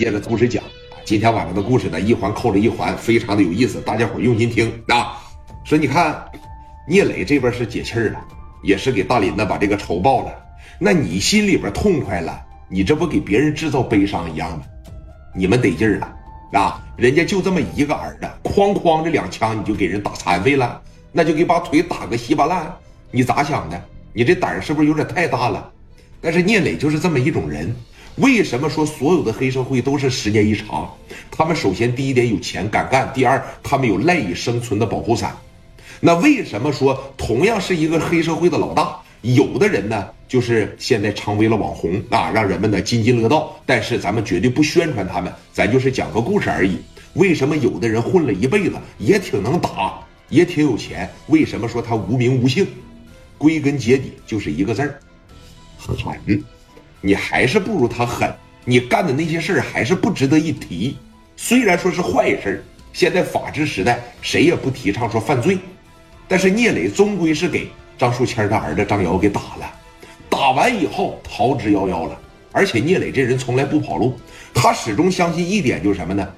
接着故事讲。今天晚上的故事呢，一环扣着一环，非常的有意思，大家伙用心听啊。说你看，聂磊这边是解气儿了，也是给大林子把这个仇报了。那你心里边痛快了，你这不给别人制造悲伤一样吗？你们得劲了啊！人家就这么一个儿子，哐哐这两枪你就给人打残废了，那就给把腿打个稀巴烂。你咋想的？你这胆儿是不是有点太大了？但是聂磊就是这么一种人。为什么说所有的黑社会都是十年一长？他们首先第一点有钱敢干，第二他们有赖以生存的保护伞。那为什么说同样是一个黑社会的老大，有的人呢就是现在成为了网红啊，让人们呢津津乐道。但是咱们绝对不宣传他们，咱就是讲个故事而已。为什么有的人混了一辈子也挺能打，也挺有钱？为什么说他无名无姓？归根结底就是一个字儿，狠。你还是不如他狠，你干的那些事儿还是不值得一提。虽然说是坏事现在法治时代，谁也不提倡说犯罪，但是聂磊终归是给张树谦的儿子张瑶给打了，打完以后逃之夭夭了。而且聂磊这人从来不跑路，他始终相信一点就是什么呢？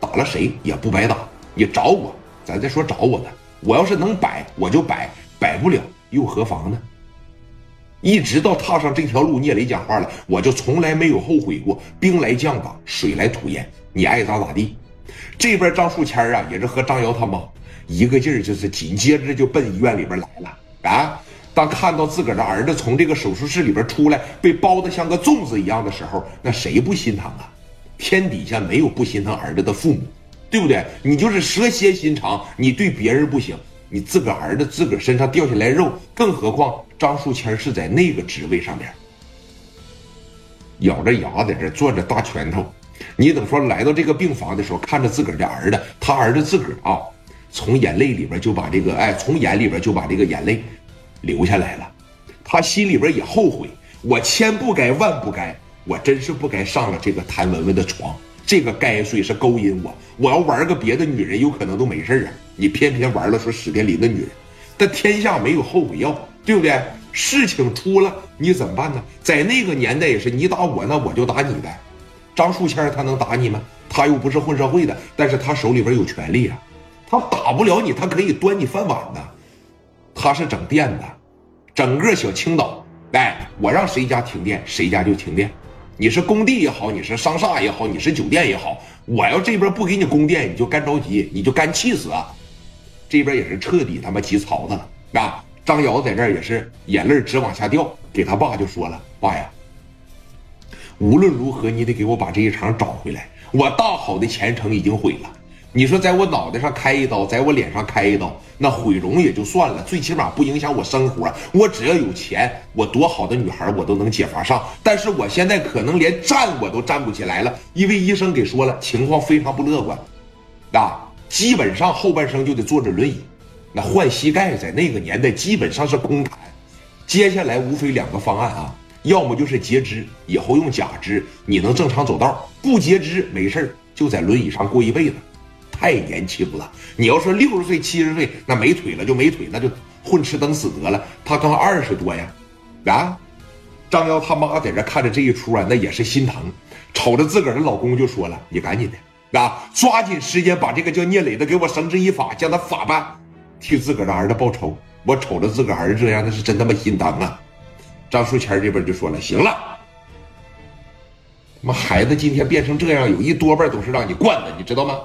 打了谁也不白打。你找我，咱再说找我呢，我要是能摆我就摆，摆不了又何妨呢？一直到踏上这条路，聂磊讲话了，我就从来没有后悔过。兵来将挡，水来土掩，你爱咋咋地。这边张树谦啊，也是和张瑶他妈一个劲儿，就是紧接着就奔医院里边来了啊。当看到自个儿的儿子从这个手术室里边出来，被包的像个粽子一样的时候，那谁不心疼啊？天底下没有不心疼儿子的父母，对不对？你就是蛇蝎心肠，你对别人不行。你自个儿子自个儿身上掉下来肉，更何况张树谦是在那个职位上面，咬着牙在这攥着大拳头。你等说来到这个病房的时候，看着自个儿的儿子，他儿子自个儿啊，从眼泪里边就把这个哎，从眼里边就把这个眼泪流下来了。他心里边也后悔，我千不该万不该，我真是不该上了这个谭文文的床。这个该睡是勾引我，我要玩个别的女人，有可能都没事啊。你偏偏玩了说史殿林的女人，但天下没有后悔药，对不对？事情出了，你怎么办呢？在那个年代也是，你打我，那我就打你呗。张树谦他能打你吗？他又不是混社会的，但是他手里边有权利啊，他打不了你，他可以端你饭碗呢。他是整电的，整个小青岛，哎，我让谁家停电，谁家就停电。你是工地也好，你是商厦也好，你是酒店也好，我要这边不给你供电，你就干着急，你就干气死啊！这边也是彻底他妈急曹子了啊！张瑶在这儿也是眼泪直往下掉，给他爸就说了：“爸呀，无论如何你得给我把这一场找回来，我大好的前程已经毁了。”你说在我脑袋上开一刀，在我脸上开一刀，那毁容也就算了，最起码不影响我生活。我只要有钱，我多好的女孩我都能解乏上。但是我现在可能连站我都站不起来了，因为医生给说了，情况非常不乐观，啊，基本上后半生就得坐着轮椅。那换膝盖在那个年代基本上是空谈。接下来无非两个方案啊，要么就是截肢，以后用假肢，你能正常走道；不截肢没事就在轮椅上过一辈子。太年轻了，你要说六十岁、七十岁，那没腿了就没腿，那就混吃等死得了。他刚二十多呀，啊！张瑶他妈在这看着这一出啊，那也是心疼，瞅着自个儿的老公就说了：“你赶紧的啊，抓紧时间把这个叫聂磊的给我绳之以法，将他法办，替自个儿的儿子报仇。”我瞅着自个儿子这样，那是真他妈心疼啊！张树谦这边就说了：“行了，他妈孩子今天变成这样，有一多半都是让你惯的，你知道吗？”